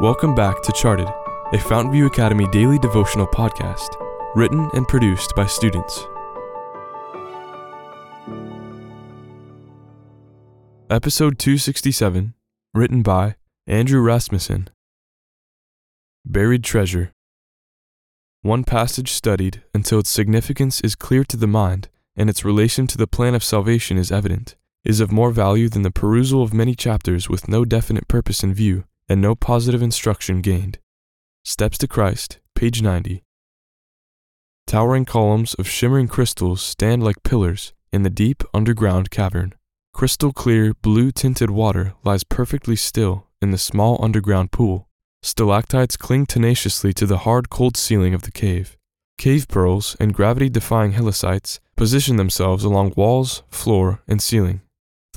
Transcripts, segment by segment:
Welcome back to Charted, a Fountainview Academy daily devotional podcast, written and produced by students. Episode 267, written by Andrew Rasmussen. Buried Treasure. One passage studied until its significance is clear to the mind and its relation to the plan of salvation is evident, is of more value than the perusal of many chapters with no definite purpose in view and no positive instruction gained. Steps to Christ, page 90. Towering columns of shimmering crystals stand like pillars in the deep underground cavern. Crystal clear, blue tinted water lies perfectly still in the small underground pool. Stalactites cling tenaciously to the hard, cold ceiling of the cave. Cave pearls and gravity defying helicites position themselves along walls, floor, and ceiling.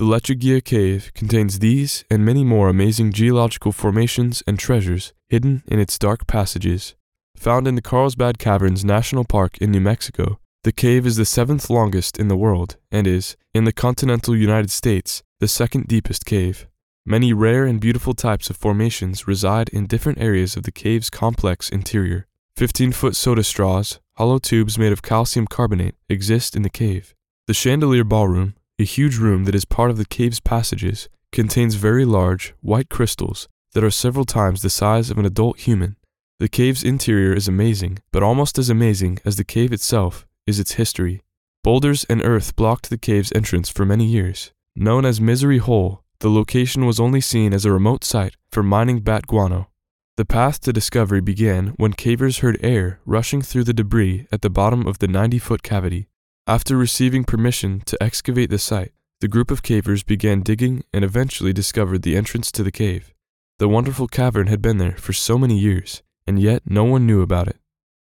The Lechuguilla Cave contains these and many more amazing geological formations and treasures hidden in its dark passages. Found in the Carlsbad Caverns National Park in New Mexico, the cave is the seventh longest in the world and is, in the continental United States, the second deepest cave. Many rare and beautiful types of formations reside in different areas of the cave's complex interior. 15 foot soda straws, hollow tubes made of calcium carbonate, exist in the cave. The Chandelier Ballroom, a huge room that is part of the cave's passages, contains very large, white crystals that are several times the size of an adult human. The cave's interior is amazing, but almost as amazing as the cave itself is its history. Boulders and earth blocked the cave's entrance for many years. Known as Misery Hole, the location was only seen as a remote site for mining bat guano. The path to discovery began when cavers heard air rushing through the debris at the bottom of the 90 foot cavity. After receiving permission to excavate the site, the group of cavers began digging and eventually discovered the entrance to the cave. The wonderful cavern had been there for so many years, and yet no one knew about it.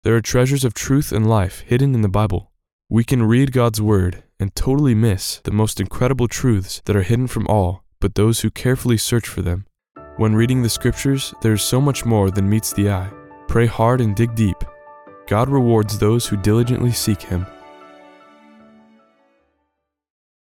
There are treasures of truth and life hidden in the Bible. We can read God's Word and totally miss the most incredible truths that are hidden from all but those who carefully search for them. When reading the Scriptures, there is so much more than meets the eye. Pray hard and dig deep. God rewards those who diligently seek Him.